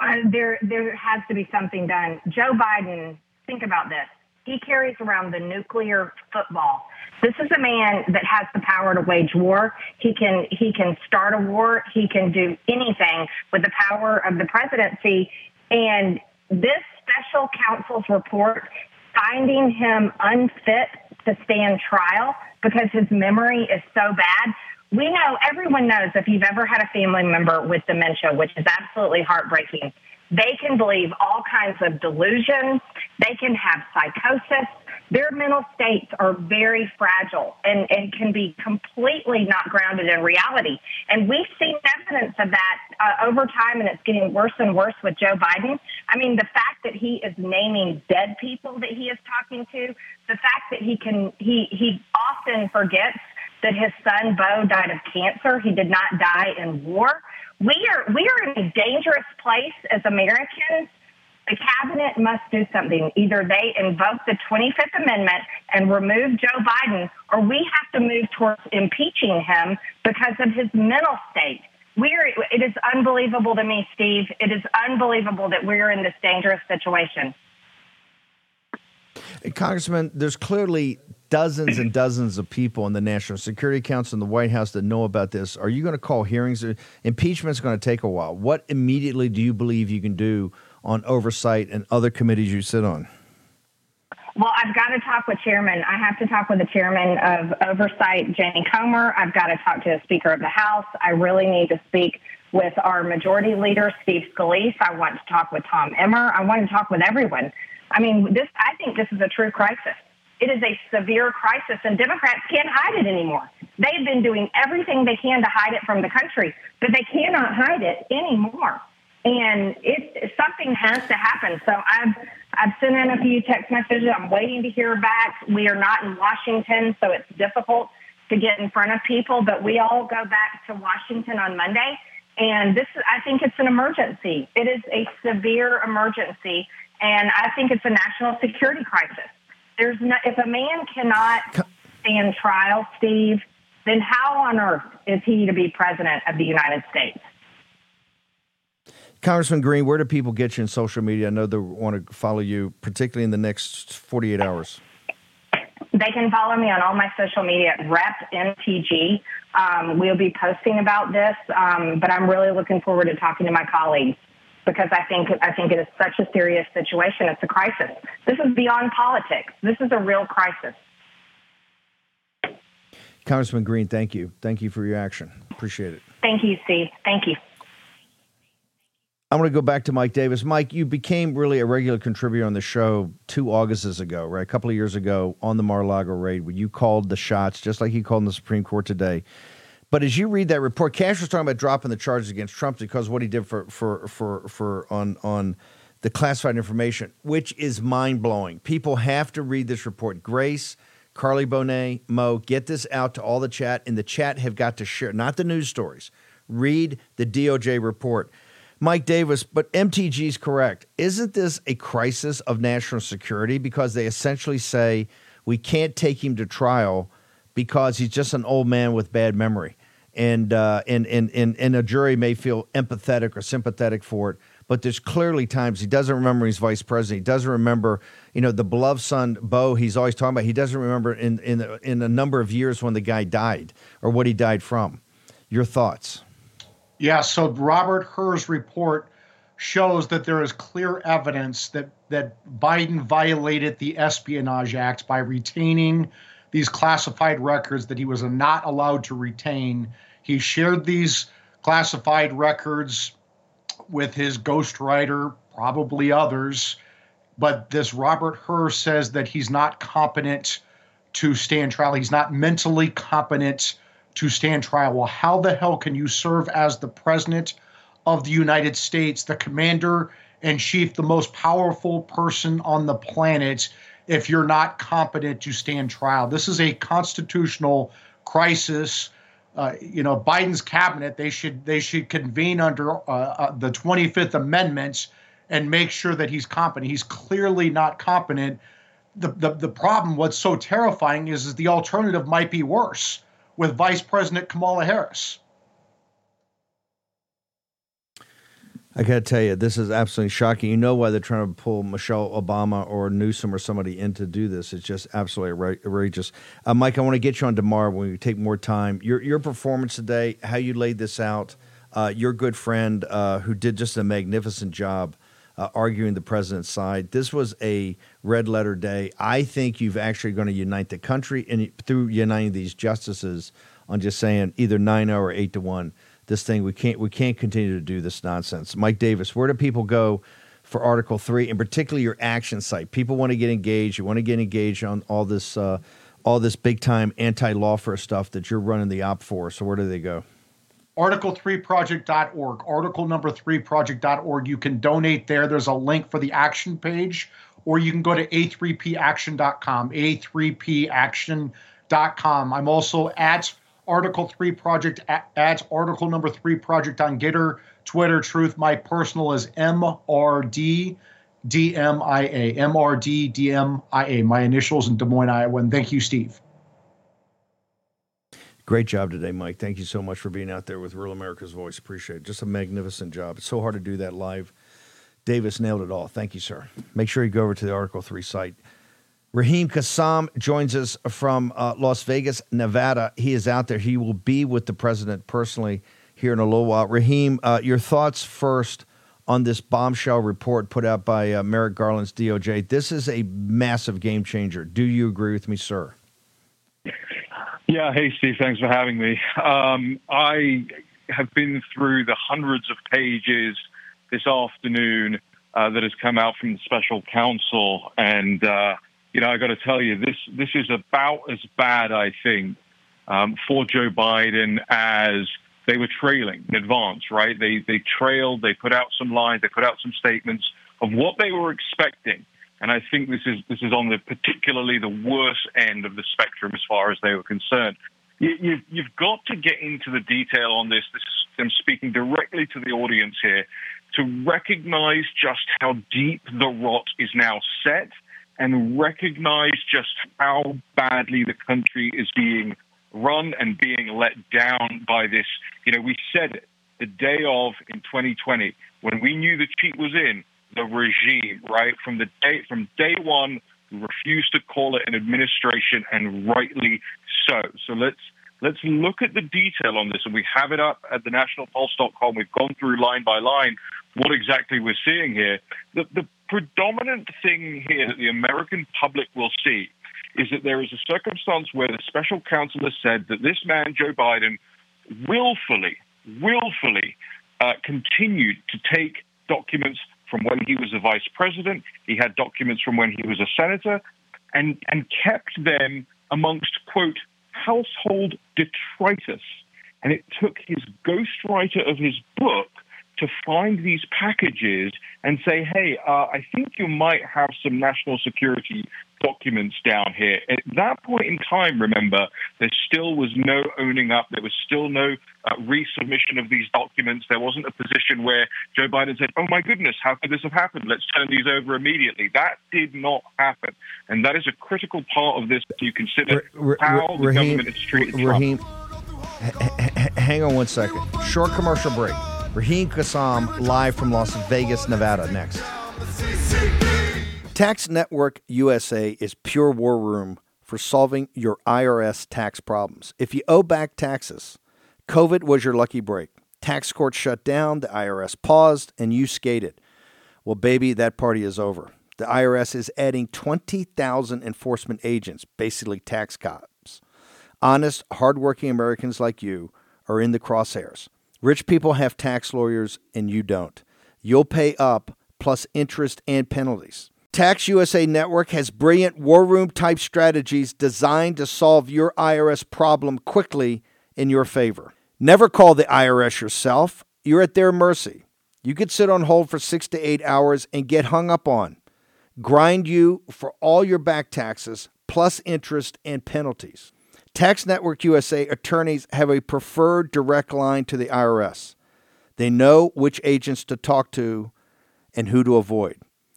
Uh, there, there has to be something done. Joe Biden, think about this. He carries around the nuclear football. This is a man that has the power to wage war. He can he can start a war. He can do anything with the power of the presidency. And this special counsel's report finding him unfit to stand trial because his memory is so bad. We know, everyone knows if you've ever had a family member with dementia, which is absolutely heartbreaking, they can believe all kinds of delusions. They can have psychosis. Their mental states are very fragile and, and can be completely not grounded in reality. And we've seen evidence of that uh, over time, and it's getting worse and worse with Joe Biden. I mean, the fact that he is naming dead people that he is talking to, the fact that he can, he, he often forgets that his son Beau died of cancer. He did not die in war. We are we are in a dangerous place as Americans. The cabinet must do something. Either they invoke the 25th Amendment and remove Joe Biden, or we have to move towards impeaching him because of his mental state. We're, it is unbelievable to me, Steve. It is unbelievable that we're in this dangerous situation. Congressman, there's clearly dozens and mm-hmm. dozens of people in the National Security Council and the White House that know about this. Are you going to call hearings? Impeachment is going to take a while. What immediately do you believe you can do on oversight and other committees you sit on? Well, I've got to talk with chairman. I have to talk with the chairman of oversight, Jamie Comer. I've got to talk to the Speaker of the House. I really need to speak with our majority leader, Steve Scalise. I want to talk with Tom Emmer. I want to talk with everyone. I mean, this. I think this is a true crisis. It is a severe crisis, and Democrats can't hide it anymore. They've been doing everything they can to hide it from the country, but they cannot hide it anymore. And it something has to happen. So I've I've sent in a few text messages. I'm waiting to hear back. We are not in Washington, so it's difficult to get in front of people. But we all go back to Washington on Monday, and this I think it's an emergency. It is a severe emergency, and I think it's a national security crisis. There's no, if a man cannot stand trial, Steve, then how on earth is he to be president of the United States? Congressman Green, where do people get you in social media? I know they want to follow you, particularly in the next 48 hours. They can follow me on all my social media at Rep MTG. Um, we'll be posting about this, um, but I'm really looking forward to talking to my colleagues because I think I think it is such a serious situation. It's a crisis. This is beyond politics. This is a real crisis. Congressman Green, thank you. Thank you for your action. Appreciate it. Thank you, Steve. Thank you. I'm going to go back to Mike Davis. Mike, you became really a regular contributor on the show two Augusts ago, right? A couple of years ago on the Mar-a-Lago raid, where you called the shots, just like you called in the Supreme Court today. But as you read that report, Kash was talking about dropping the charges against Trump because what he did for for for for on on the classified information, which is mind blowing. People have to read this report. Grace, Carly Bonet, Mo, get this out to all the chat, and the chat have got to share, not the news stories. Read the DOJ report. Mike Davis, but MTG is correct. Isn't this a crisis of national security? Because they essentially say we can't take him to trial because he's just an old man with bad memory and, uh, and, and, and, and a jury may feel empathetic or sympathetic for it. But there's clearly times he doesn't remember he's vice president. He doesn't remember, you know, the beloved son Beau. He's always talking about. He doesn't remember in in in a number of years when the guy died or what he died from. Your thoughts? Yeah. So Robert Hur's report shows that there is clear evidence that that Biden violated the Espionage Act by retaining these classified records that he was not allowed to retain. He shared these classified records with his ghostwriter, probably others. But this Robert Hur says that he's not competent to stand trial. He's not mentally competent to stand trial. Well, how the hell can you serve as the president of the United States, the commander in chief, the most powerful person on the planet, if you're not competent to stand trial. This is a constitutional crisis. Uh, you know, Biden's cabinet they should they should convene under uh, uh, the 25th Amendment and make sure that he's competent. He's clearly not competent. The, the, the problem, what's so terrifying is, is the alternative might be worse with Vice President Kamala Harris. I got to tell you, this is absolutely shocking. You know why they're trying to pull Michelle Obama or Newsom or somebody in to do this. It's just absolutely outrageous. Uh, Mike, I want to get you on tomorrow when we take more time. Your your performance today, how you laid this out, uh, your good friend uh, who did just a magnificent job uh, arguing the president's side. This was a red letter day. I think you've actually going to unite the country and through uniting these justices on just saying either 9 or 8 to 1 this thing we can't we can't continue to do this nonsense. Mike Davis, where do people go for Article 3 and particularly your action site? People want to get engaged, you want to get engaged on all this uh, all this big time anti-lawfare stuff that you're running the op for. So where do they go? article3project.org, article number 3project.org. You can donate there. There's a link for the action page, or you can go to a3paction.com, a3paction.com. I'm also at Article 3 Project, at, article number 3 Project on GETTR, Twitter, Truth. My personal is MRD. DMIA, MRD, DMIA, my initials in Des Moines, Iowa. And thank you, Steve. Great job today, Mike. Thank you so much for being out there with Real America's Voice. Appreciate it. Just a magnificent job. It's so hard to do that live. Davis nailed it all. Thank you, sir. Make sure you go over to the Article 3 site. Raheem Kassam joins us from uh, Las Vegas, Nevada. He is out there. He will be with the president personally here in a little while. Raheem, uh, your thoughts first on this bombshell report put out by uh, Merrick Garland's DOJ. This is a massive game changer. Do you agree with me, sir? Yeah. Hey, Steve. Thanks for having me. Um, I have been through the hundreds of pages this afternoon uh, that has come out from the special counsel, and uh, you know, I got to tell you, this this is about as bad, I think, um, for Joe Biden as they were trailing in advance. Right? They they trailed. They put out some lines. They put out some statements of what they were expecting. And I think this is this is on the particularly the worst end of the spectrum as far as they were concerned. You, have got to get into the detail on this. this is, I'm speaking directly to the audience here to recognize just how deep the rot is now set and recognize just how badly the country is being run and being let down by this. You know, we said it the day of in 2020 when we knew the cheat was in the regime, right? From the day from day one, we refused to call it an administration, and rightly so. So let's let's look at the detail on this, and we have it up at the nationalpulse.com. We've gone through line by line what exactly we're seeing here. The, the predominant thing here that the American public will see is that there is a circumstance where the special counsel has said that this man, Joe Biden, willfully, willfully uh, continued to take documents from when he was a vice president. He had documents from when he was a senator and, and kept them amongst, quote, household detritus. And it took his ghostwriter of his book to find these packages and say, hey, uh, I think you might have some national security documents down here. At that point in time, remember, there still was no owning up. There was still no uh, resubmission of these documents. There wasn't a position where Joe Biden said, oh my goodness, how could this have happened? Let's turn these over immediately. That did not happen. And that is a critical part of this you consider R- how R- the Raheem, government is treated. Raheem, h- hang on one second. Short commercial break. Raheem Kassam live from Las Vegas, Nevada. Next. Tax Network USA is pure war room for solving your IRS tax problems. If you owe back taxes, COVID was your lucky break. Tax court shut down, the IRS paused, and you skated. Well, baby, that party is over. The IRS is adding 20,000 enforcement agents, basically tax cops. Honest, hardworking Americans like you are in the crosshairs. Rich people have tax lawyers and you don't. You'll pay up plus interest and penalties. Tax USA Network has brilliant war room type strategies designed to solve your IRS problem quickly in your favor. Never call the IRS yourself, you're at their mercy. You could sit on hold for six to eight hours and get hung up on. grind you for all your back taxes plus interest and penalties. Tax Network USA attorneys have a preferred direct line to the IRS. They know which agents to talk to and who to avoid.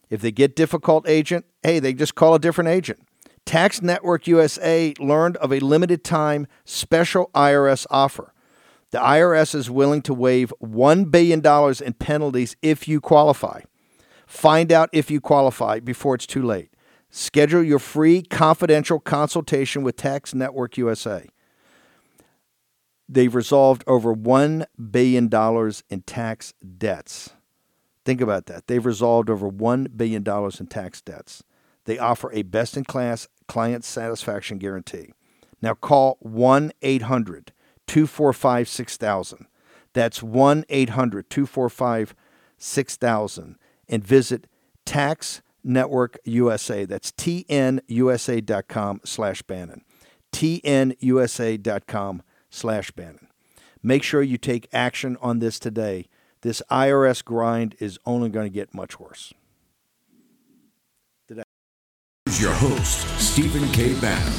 If they get difficult agent, hey, they just call a different agent. Tax Network USA learned of a limited time special IRS offer. The IRS is willing to waive $1 billion in penalties if you qualify. Find out if you qualify before it's too late. Schedule your free confidential consultation with Tax Network USA. They've resolved over $1 billion in tax debts. Think about that. They've resolved over $1 billion in tax debts. They offer a best in class client satisfaction guarantee. Now call 1 800 245 6000. That's 1 800 245 6000 and visit Tax Network USA. That's tnusa.com slash Bannon. tnusa.com slash Bannon. Make sure you take action on this today. This IRS grind is only going to get much worse. Here's your host, Stephen K. Bannon.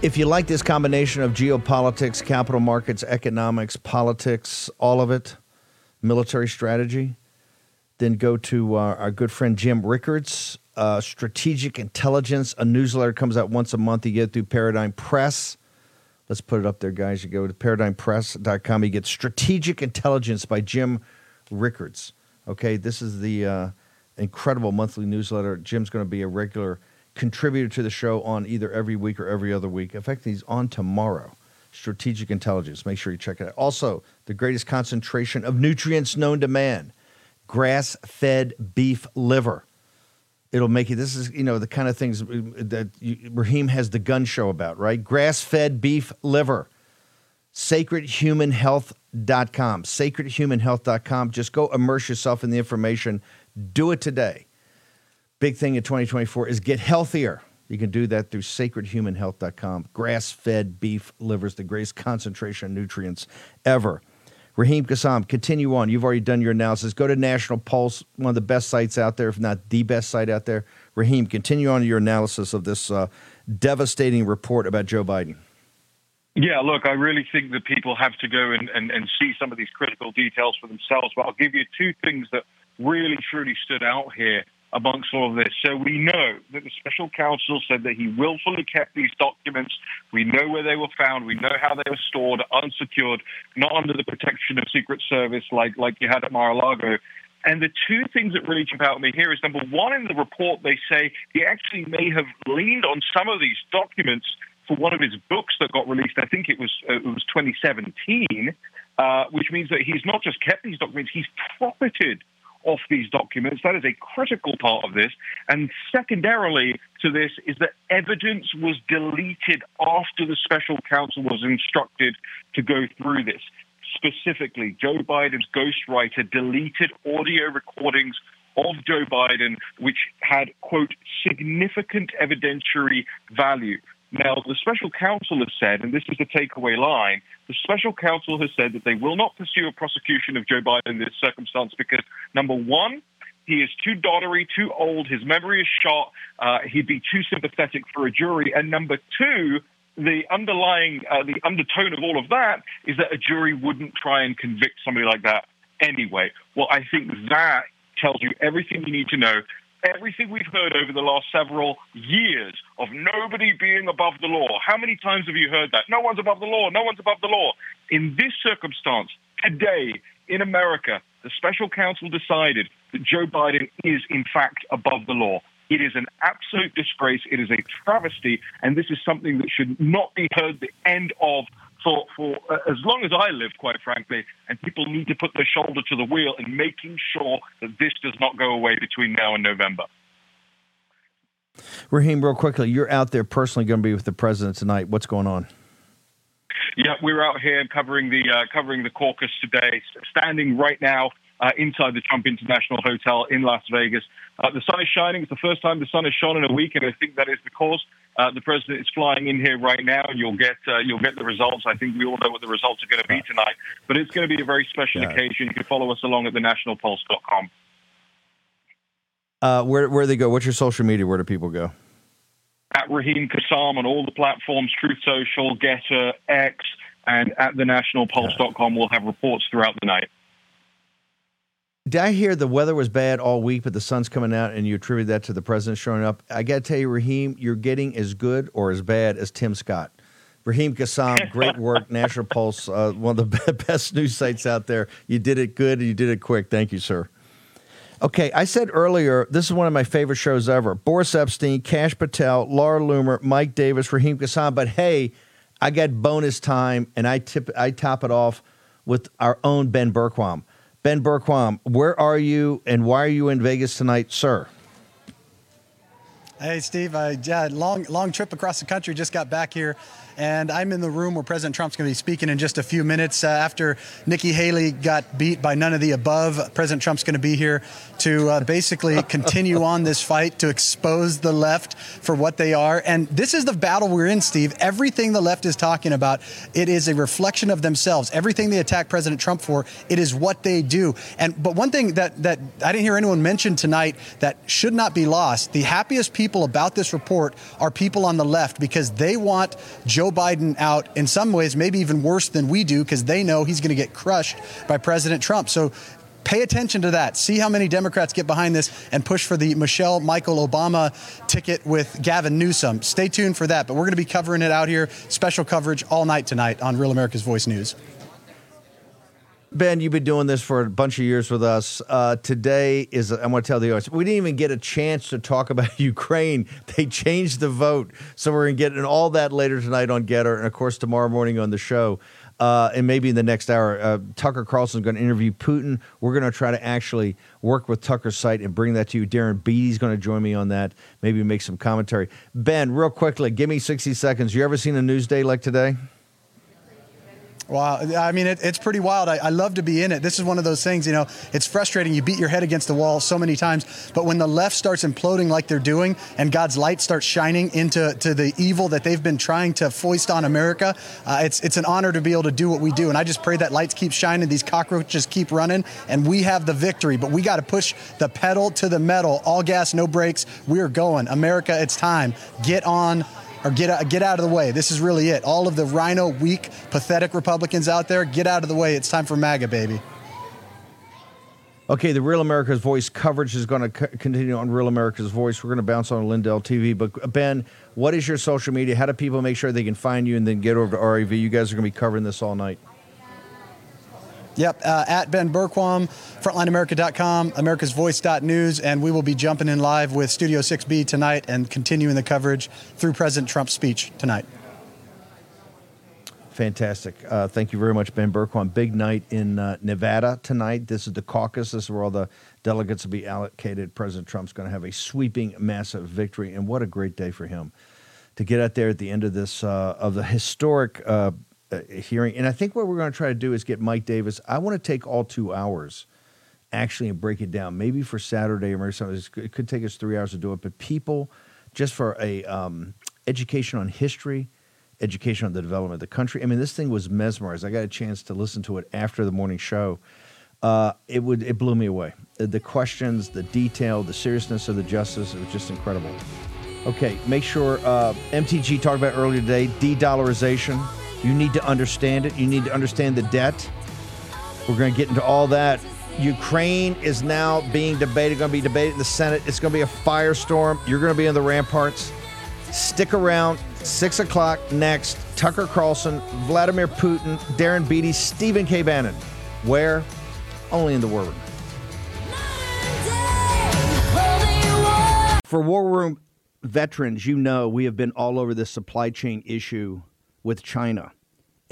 If you like this combination of geopolitics, capital markets, economics, politics, all of it, military strategy, then go to uh, our good friend Jim Rickards, uh, Strategic Intelligence, a newsletter comes out once a month. You get through Paradigm Press. Let's put it up there, guys. You go to paradigmpress.com. You get Strategic Intelligence by Jim Rickards. Okay, this is the uh, incredible monthly newsletter. Jim's going to be a regular contributor to the show on either every week or every other week. In fact, he's on tomorrow. Strategic Intelligence. Make sure you check it out. Also, the greatest concentration of nutrients known to man grass fed beef liver. It'll make you, this is, you know, the kind of things that you, Raheem has the gun show about, right? Grass fed beef liver. SacredHumanHealth.com. SacredHumanHealth.com. Just go immerse yourself in the information. Do it today. Big thing in 2024 is get healthier. You can do that through sacredhumanhealth.com. Grass fed beef livers, the greatest concentration of nutrients ever. Raheem Kassam, continue on. You've already done your analysis. Go to National Pulse, one of the best sites out there, if not the best site out there. Raheem, continue on your analysis of this uh, devastating report about Joe Biden. Yeah, look, I really think that people have to go and, and, and see some of these critical details for themselves. But I'll give you two things that really, truly stood out here amongst all of this. So we know that the special counsel said that he willfully kept these documents. We know where they were found. We know how they were stored, unsecured, not under the protection of Secret Service like, like you had at Mar-a-Lago. And the two things that really jump out at me here is number one, in the report, they say he actually may have leaned on some of these documents for one of his books that got released. I think it was uh, it was 2017, uh, which means that he's not just kept these documents; he's profited off these documents. That is a critical part of this. And secondarily to this is that evidence was deleted after the special counsel was instructed to go through this. Specifically, Joe Biden's ghostwriter deleted audio recordings of Joe Biden, which had, quote, significant evidentiary value. Now, the special counsel has said, and this is the takeaway line, the special counsel has said that they will not pursue a prosecution of Joe Biden in this circumstance because, number one, he is too doddery, too old, his memory is shot, uh, he'd be too sympathetic for a jury, and number two, the underlying, uh, the undertone of all of that is that a jury wouldn't try and convict somebody like that anyway. Well, I think that tells you everything you need to know everything we've heard over the last several years of nobody being above the law. How many times have you heard that? No one's above the law. No one's above the law. In this circumstance, today in America, the special counsel decided that Joe Biden is, in fact, above the law. It is an absolute disgrace. It is a travesty. And this is something that should not be heard the end of for, for uh, as long as I live, quite frankly, and people need to put their shoulder to the wheel in making sure that this does not go away between now and November. Raheem, real quickly, you're out there personally going to be with the president tonight. What's going on? Yeah, we're out here covering the uh, covering the caucus today, standing right now uh, inside the Trump International Hotel in Las Vegas. Uh, the sun is shining. It's the first time the sun has shone in a week, and I think that is because uh, the president is flying in here right now, and you'll get uh, you'll get the results. I think we all know what the results are going to be tonight, but it's going to be a very special yeah. occasion. You can follow us along at thenationalpulse.com. Uh, where where they go? What's your social media? Where do people go? At Raheem Kassam on all the platforms, Truth Social, GETTR, X, and at thenationalpulse.com. We'll have reports throughout the night. Did I hear the weather was bad all week, but the sun's coming out, and you attribute that to the president showing up? I got to tell you, Raheem, you're getting as good or as bad as Tim Scott. Raheem Kassam, great work. National Pulse, uh, one of the best news sites out there. You did it good and you did it quick. Thank you, sir. Okay, I said earlier, this is one of my favorite shows ever. Boris Epshteyn, Kash Patel, Laura Loomer, Mike Davis, Raheem Kassam. But hey, I got bonus time, and I tip, I top it off with our own Ben Bergquam. Ben Bergquam, where are you, and why are you in Vegas tonight, sir? Hey, Steve. I yeah, long long trip across the country. Just got back here and I'm in the room where President Trump's going to be speaking in just a few minutes. Uh, after Nikki Haley got beat by none of the above, President Trump's going to be here to uh, basically continue on this fight to expose the left for what they are. And this is the battle we're in, Steve. Everything the left is talking about, it is a reflection of themselves. Everything they attack President Trump for, it is what they do. And but one thing that that I didn't hear anyone mention tonight that should not be lost: the happiest people about this report are people on the left because they want Joe Joe Biden out in some ways, maybe even worse than we do, because they know he's going to get crushed by President Trump. So pay attention to that. See how many Democrats get behind this and push for the Michelle Michael Obama ticket with Gavin Newsom. Stay tuned for that. But we're going to be covering it out here, special coverage all night tonight on Real America's Voice News. Ben, you've been doing this for a bunch of years with us. Uh, today is, I want to tell the audience, we didn't even get a chance to talk about Ukraine. They changed the vote. So we're going to get in all that later tonight on GETTR and, of course, tomorrow morning on the show. Uh, and maybe in the next hour, uh, Tucker Carlson is going to interview Putin. We're going to try to actually work with Tucker's site and bring that to you. Darren Beattie's going to join me on that, maybe make some commentary. Ben, real quickly, give me 60 seconds. You ever seen a news day like today? Wow. I mean, it, it's pretty wild. I, I, love to be in it. This is one of those things, you know, it's frustrating. You beat your head against the wall so many times, but when the left starts imploding like they're doing and God's light starts shining into to the evil that they've been trying to foist on America, uh, it's, it's an honor to be able to do what we do. And I just pray that lights keep shining, these cockroaches keep running, and we have the victory. But we got to push the pedal to the metal, all gas, no brakes. We're going. America, it's time. Get on or get get out of the way. This is really it. All of the rhino, weak, pathetic Republicans out there, get out of the way. It's time for MAGA, baby. Okay, the Real America's Voice coverage is going to continue on Real America's Voice. We're going to bounce on Lindell TV. But uh, Ben, what is your social media? How do people make sure they can find you and then get over to RAV? You guys are going to be covering this all night. Yep, uh, at Ben Bergquam, FrontlineAmerica.com, America'sVoice.news, and we will be jumping in live with Studio 6B tonight and continuing the coverage through President Trump's speech tonight. Fantastic. Uh, thank you very much, Ben Bergquam. Big night in uh, Nevada tonight. This is the caucus. This is where all the delegates will be allocated. President Trump's going to have a sweeping, massive victory, and what a great day for him to get out there at the end of this uh, of the historic uh, hearing. And I think what we're going to try to do is get Mike Davis. I want to take all two hours actually and break it down. Maybe for Saturday or something. It could take us three hours to do it. But people, just for a um, education on history, education on the development of the country. I mean, this thing was mesmerized. I got a chance to listen to it after the morning show. Uh, it would it blew me away. The, the questions, the detail, the seriousness of the justice. It was just incredible. Okay, make sure uh, MTG talked about earlier today de-dollarization you need to understand it. You need to understand the debt. We're going to get into all that. Ukraine is now being debated, going to be debated in the Senate. It's going to be a firestorm. You're going to be in the ramparts. Stick around. Six o'clock next. Tucker Carlson, Vladimir Putin, Darren Beattie, Stephen K. Bannon. Where? Only in the War Room. For War Room veterans, you know we have been all over this supply chain issue with China